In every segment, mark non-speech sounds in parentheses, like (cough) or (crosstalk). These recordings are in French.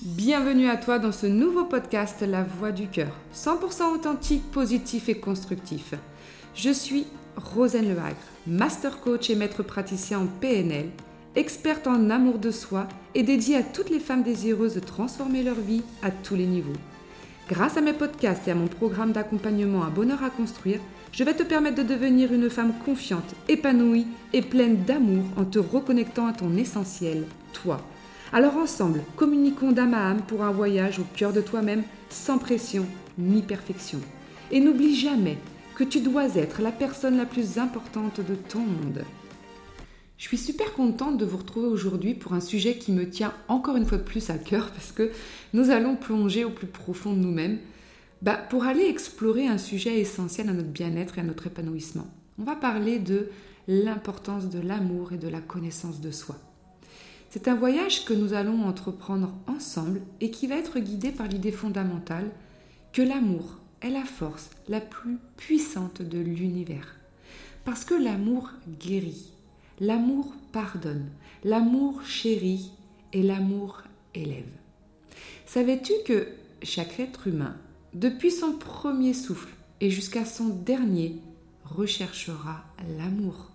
Bienvenue à toi dans ce nouveau podcast La Voix du Cœur, 100% authentique, positif et constructif. Je suis Rosane Lehagre, master coach et maître praticien en PNL, experte en amour de soi et dédiée à toutes les femmes désireuses de transformer leur vie à tous les niveaux. Grâce à mes podcasts et à mon programme d'accompagnement à bonheur à construire, je vais te permettre de devenir une femme confiante, épanouie et pleine d'amour en te reconnectant à ton essentiel, toi alors ensemble, communiquons d'âme à âme pour un voyage au cœur de toi-même sans pression ni perfection. Et n'oublie jamais que tu dois être la personne la plus importante de ton monde. Je suis super contente de vous retrouver aujourd'hui pour un sujet qui me tient encore une fois plus à cœur (laughs) parce que nous allons plonger au plus profond de nous-mêmes bah, pour aller explorer un sujet essentiel à notre bien-être et à notre épanouissement. On va parler de l'importance de l'amour et de la connaissance de soi. C'est un voyage que nous allons entreprendre ensemble et qui va être guidé par l'idée fondamentale que l'amour est la force la plus puissante de l'univers. Parce que l'amour guérit, l'amour pardonne, l'amour chérit et l'amour élève. Savais-tu que chaque être humain, depuis son premier souffle et jusqu'à son dernier, recherchera l'amour?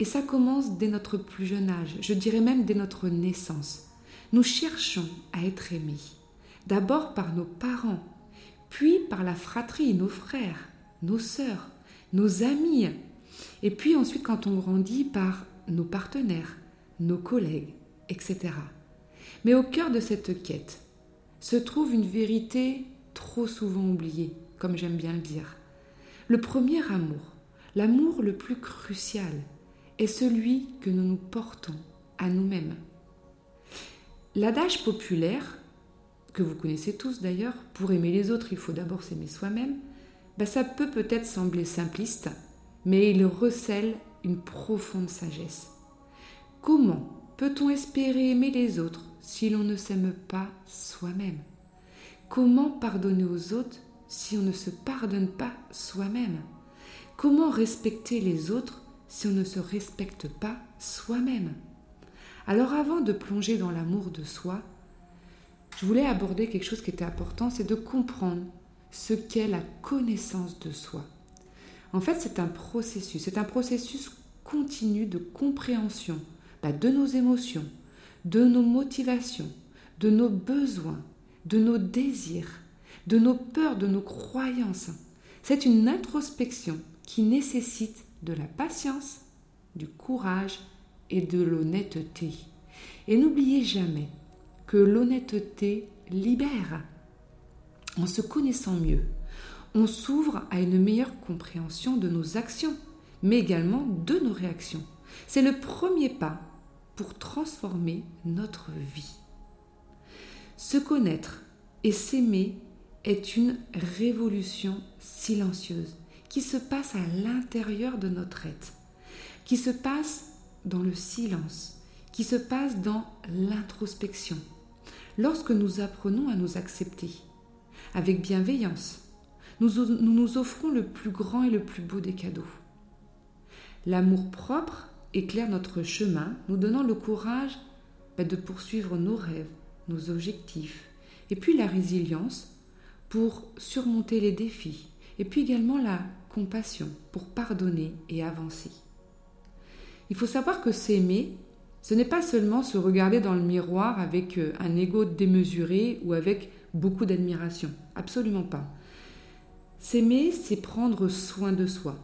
Et ça commence dès notre plus jeune âge, je dirais même dès notre naissance. Nous cherchons à être aimés, d'abord par nos parents, puis par la fratrie, nos frères, nos sœurs, nos amis, et puis ensuite quand on grandit par nos partenaires, nos collègues, etc. Mais au cœur de cette quête se trouve une vérité trop souvent oubliée, comme j'aime bien le dire. Le premier amour, l'amour le plus crucial, est celui que nous nous portons à nous-mêmes. L'adage populaire, que vous connaissez tous d'ailleurs, pour aimer les autres, il faut d'abord s'aimer soi-même, ben ça peut peut-être sembler simpliste, mais il recèle une profonde sagesse. Comment peut-on espérer aimer les autres si l'on ne s'aime pas soi-même? Comment pardonner aux autres si on ne se pardonne pas soi-même? Comment respecter les autres si on ne se respecte pas soi-même. Alors avant de plonger dans l'amour de soi, je voulais aborder quelque chose qui était important, c'est de comprendre ce qu'est la connaissance de soi. En fait, c'est un processus, c'est un processus continu de compréhension bah, de nos émotions, de nos motivations, de nos besoins, de nos désirs, de nos peurs, de nos croyances. C'est une introspection qui nécessite de la patience, du courage et de l'honnêteté. Et n'oubliez jamais que l'honnêteté libère. En se connaissant mieux, on s'ouvre à une meilleure compréhension de nos actions, mais également de nos réactions. C'est le premier pas pour transformer notre vie. Se connaître et s'aimer est une révolution silencieuse qui se passe à l'intérieur de notre être, qui se passe dans le silence, qui se passe dans l'introspection. Lorsque nous apprenons à nous accepter avec bienveillance, nous, nous offrons le plus grand et le plus beau des cadeaux. L'amour propre éclaire notre chemin, nous donnant le courage bah, de poursuivre nos rêves, nos objectifs, et puis la résilience pour surmonter les défis, et puis également la compassion pour pardonner et avancer. Il faut savoir que s'aimer, ce n'est pas seulement se regarder dans le miroir avec euh, un ego démesuré ou avec beaucoup d'admiration. Absolument pas. S'aimer, c'est prendre soin de soi.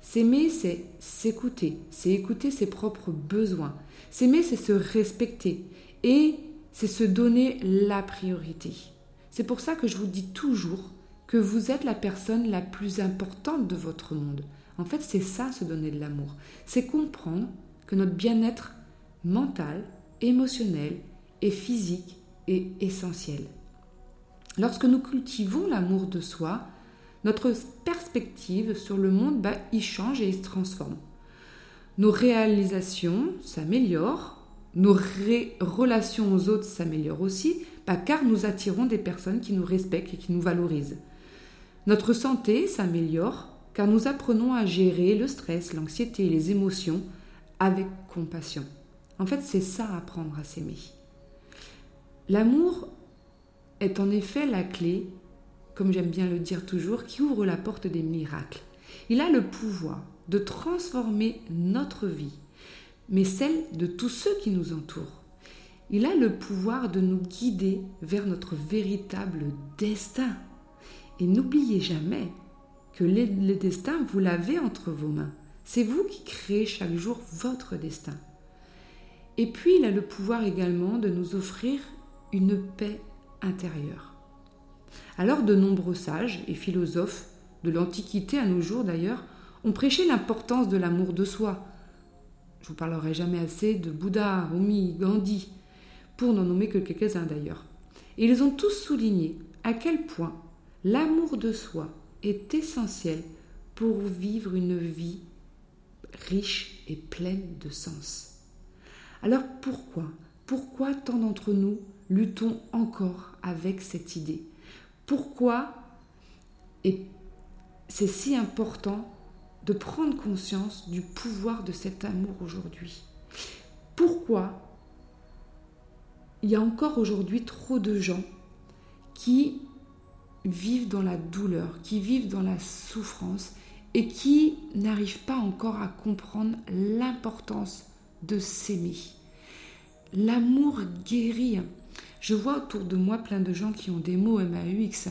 S'aimer, c'est s'écouter, c'est écouter ses propres besoins. S'aimer, c'est se respecter et c'est se donner la priorité. C'est pour ça que je vous dis toujours que vous êtes la personne la plus importante de votre monde. En fait, c'est ça, se donner de l'amour. C'est comprendre que notre bien-être mental, émotionnel et physique est essentiel. Lorsque nous cultivons l'amour de soi, notre perspective sur le monde bah, change et y se transforme. Nos réalisations s'améliorent, nos relations aux autres s'améliorent aussi, bah, car nous attirons des personnes qui nous respectent et qui nous valorisent. Notre santé s'améliore car nous apprenons à gérer le stress, l'anxiété et les émotions avec compassion. En fait, c'est ça apprendre à s'aimer. L'amour est en effet la clé, comme j'aime bien le dire toujours, qui ouvre la porte des miracles. Il a le pouvoir de transformer notre vie, mais celle de tous ceux qui nous entourent. Il a le pouvoir de nous guider vers notre véritable destin. Et n'oubliez jamais que le destin, vous l'avez entre vos mains. C'est vous qui créez chaque jour votre destin. Et puis, il a le pouvoir également de nous offrir une paix intérieure. Alors, de nombreux sages et philosophes, de l'Antiquité à nos jours d'ailleurs, ont prêché l'importance de l'amour de soi. Je vous parlerai jamais assez de Bouddha, Rumi, Gandhi, pour n'en nommer que quelques-uns d'ailleurs. Et ils ont tous souligné à quel point l'amour de soi est essentiel pour vivre une vie riche et pleine de sens. Alors pourquoi, pourquoi tant d'entre nous luttons encore avec cette idée? Pourquoi et c'est si important de prendre conscience du pouvoir de cet amour aujourd'hui? Pourquoi il y a encore aujourd'hui trop de gens qui vivent dans la douleur, qui vivent dans la souffrance et qui n'arrivent pas encore à comprendre l'importance de s'aimer. L'amour guérit. Je vois autour de moi plein de gens qui ont des mots MAUX,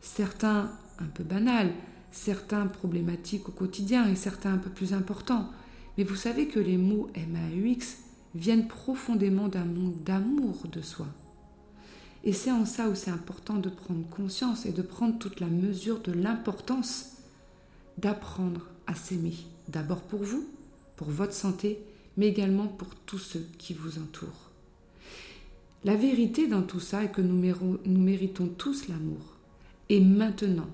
certains un peu banals, certains problématiques au quotidien et certains un peu plus importants. Mais vous savez que les mots MAUX viennent profondément d'un monde d'amour de soi. Et c'est en ça où c'est important de prendre conscience et de prendre toute la mesure de l'importance d'apprendre à s'aimer. D'abord pour vous, pour votre santé, mais également pour tous ceux qui vous entourent. La vérité dans tout ça est que nous, nous méritons tous l'amour. Et maintenant,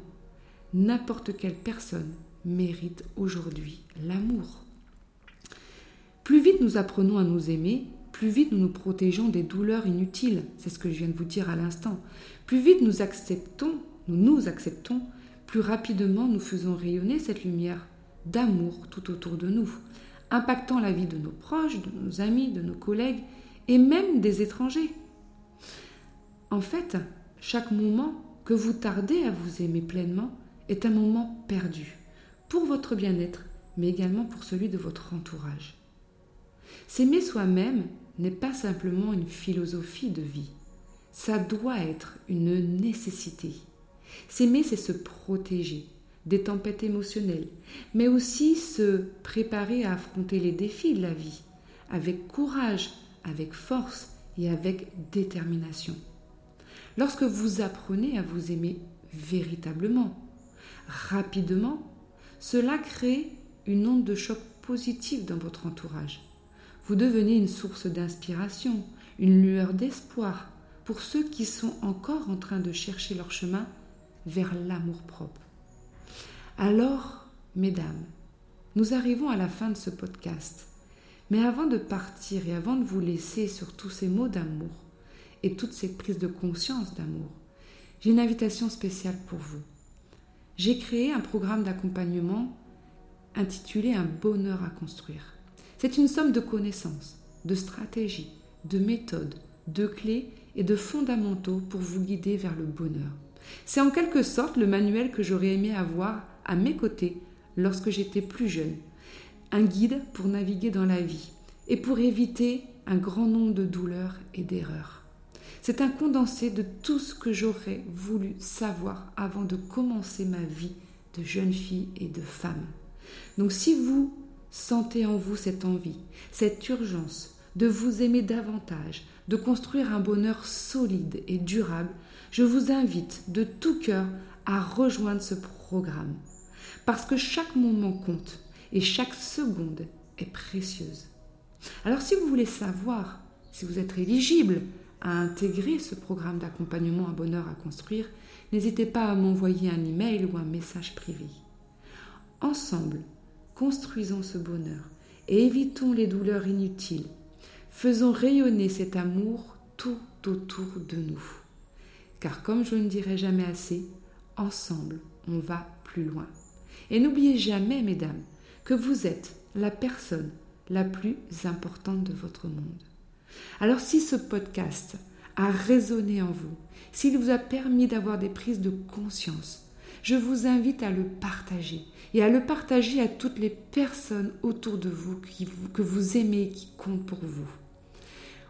n'importe quelle personne mérite aujourd'hui l'amour. Plus vite nous apprenons à nous aimer, plus vite nous nous protégeons des douleurs inutiles, c'est ce que je viens de vous dire à l'instant. Plus vite nous acceptons, nous nous acceptons, plus rapidement nous faisons rayonner cette lumière d'amour tout autour de nous, impactant la vie de nos proches, de nos amis, de nos collègues et même des étrangers. En fait, chaque moment que vous tardez à vous aimer pleinement est un moment perdu, pour votre bien-être, mais également pour celui de votre entourage. S'aimer soi-même n'est pas simplement une philosophie de vie, ça doit être une nécessité. S'aimer, c'est se protéger des tempêtes émotionnelles, mais aussi se préparer à affronter les défis de la vie avec courage, avec force et avec détermination. Lorsque vous apprenez à vous aimer véritablement, rapidement, cela crée une onde de choc positive dans votre entourage vous devenez une source d'inspiration, une lueur d'espoir pour ceux qui sont encore en train de chercher leur chemin vers l'amour-propre. Alors, mesdames, nous arrivons à la fin de ce podcast. Mais avant de partir et avant de vous laisser sur tous ces mots d'amour et toutes ces prises de conscience d'amour, j'ai une invitation spéciale pour vous. J'ai créé un programme d'accompagnement intitulé Un bonheur à construire. C'est une somme de connaissances, de stratégies, de méthodes, de clés et de fondamentaux pour vous guider vers le bonheur. C'est en quelque sorte le manuel que j'aurais aimé avoir à mes côtés lorsque j'étais plus jeune. Un guide pour naviguer dans la vie et pour éviter un grand nombre de douleurs et d'erreurs. C'est un condensé de tout ce que j'aurais voulu savoir avant de commencer ma vie de jeune fille et de femme. Donc si vous Sentez en vous cette envie, cette urgence de vous aimer davantage, de construire un bonheur solide et durable. Je vous invite de tout cœur à rejoindre ce programme. Parce que chaque moment compte et chaque seconde est précieuse. Alors si vous voulez savoir si vous êtes éligible à intégrer ce programme d'accompagnement à bonheur à construire, n'hésitez pas à m'envoyer un email ou un message privé. Ensemble, construisons ce bonheur et évitons les douleurs inutiles. Faisons rayonner cet amour tout autour de nous. Car comme je ne dirai jamais assez, ensemble, on va plus loin. Et n'oubliez jamais, mesdames, que vous êtes la personne la plus importante de votre monde. Alors si ce podcast a résonné en vous, s'il vous a permis d'avoir des prises de conscience, je vous invite à le partager et à le partager à toutes les personnes autour de vous, que vous aimez et qui comptent pour vous.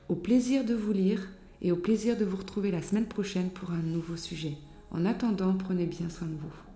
Au plaisir de vous lire et au plaisir de vous retrouver la semaine prochaine pour un nouveau sujet. En attendant, prenez bien soin de vous.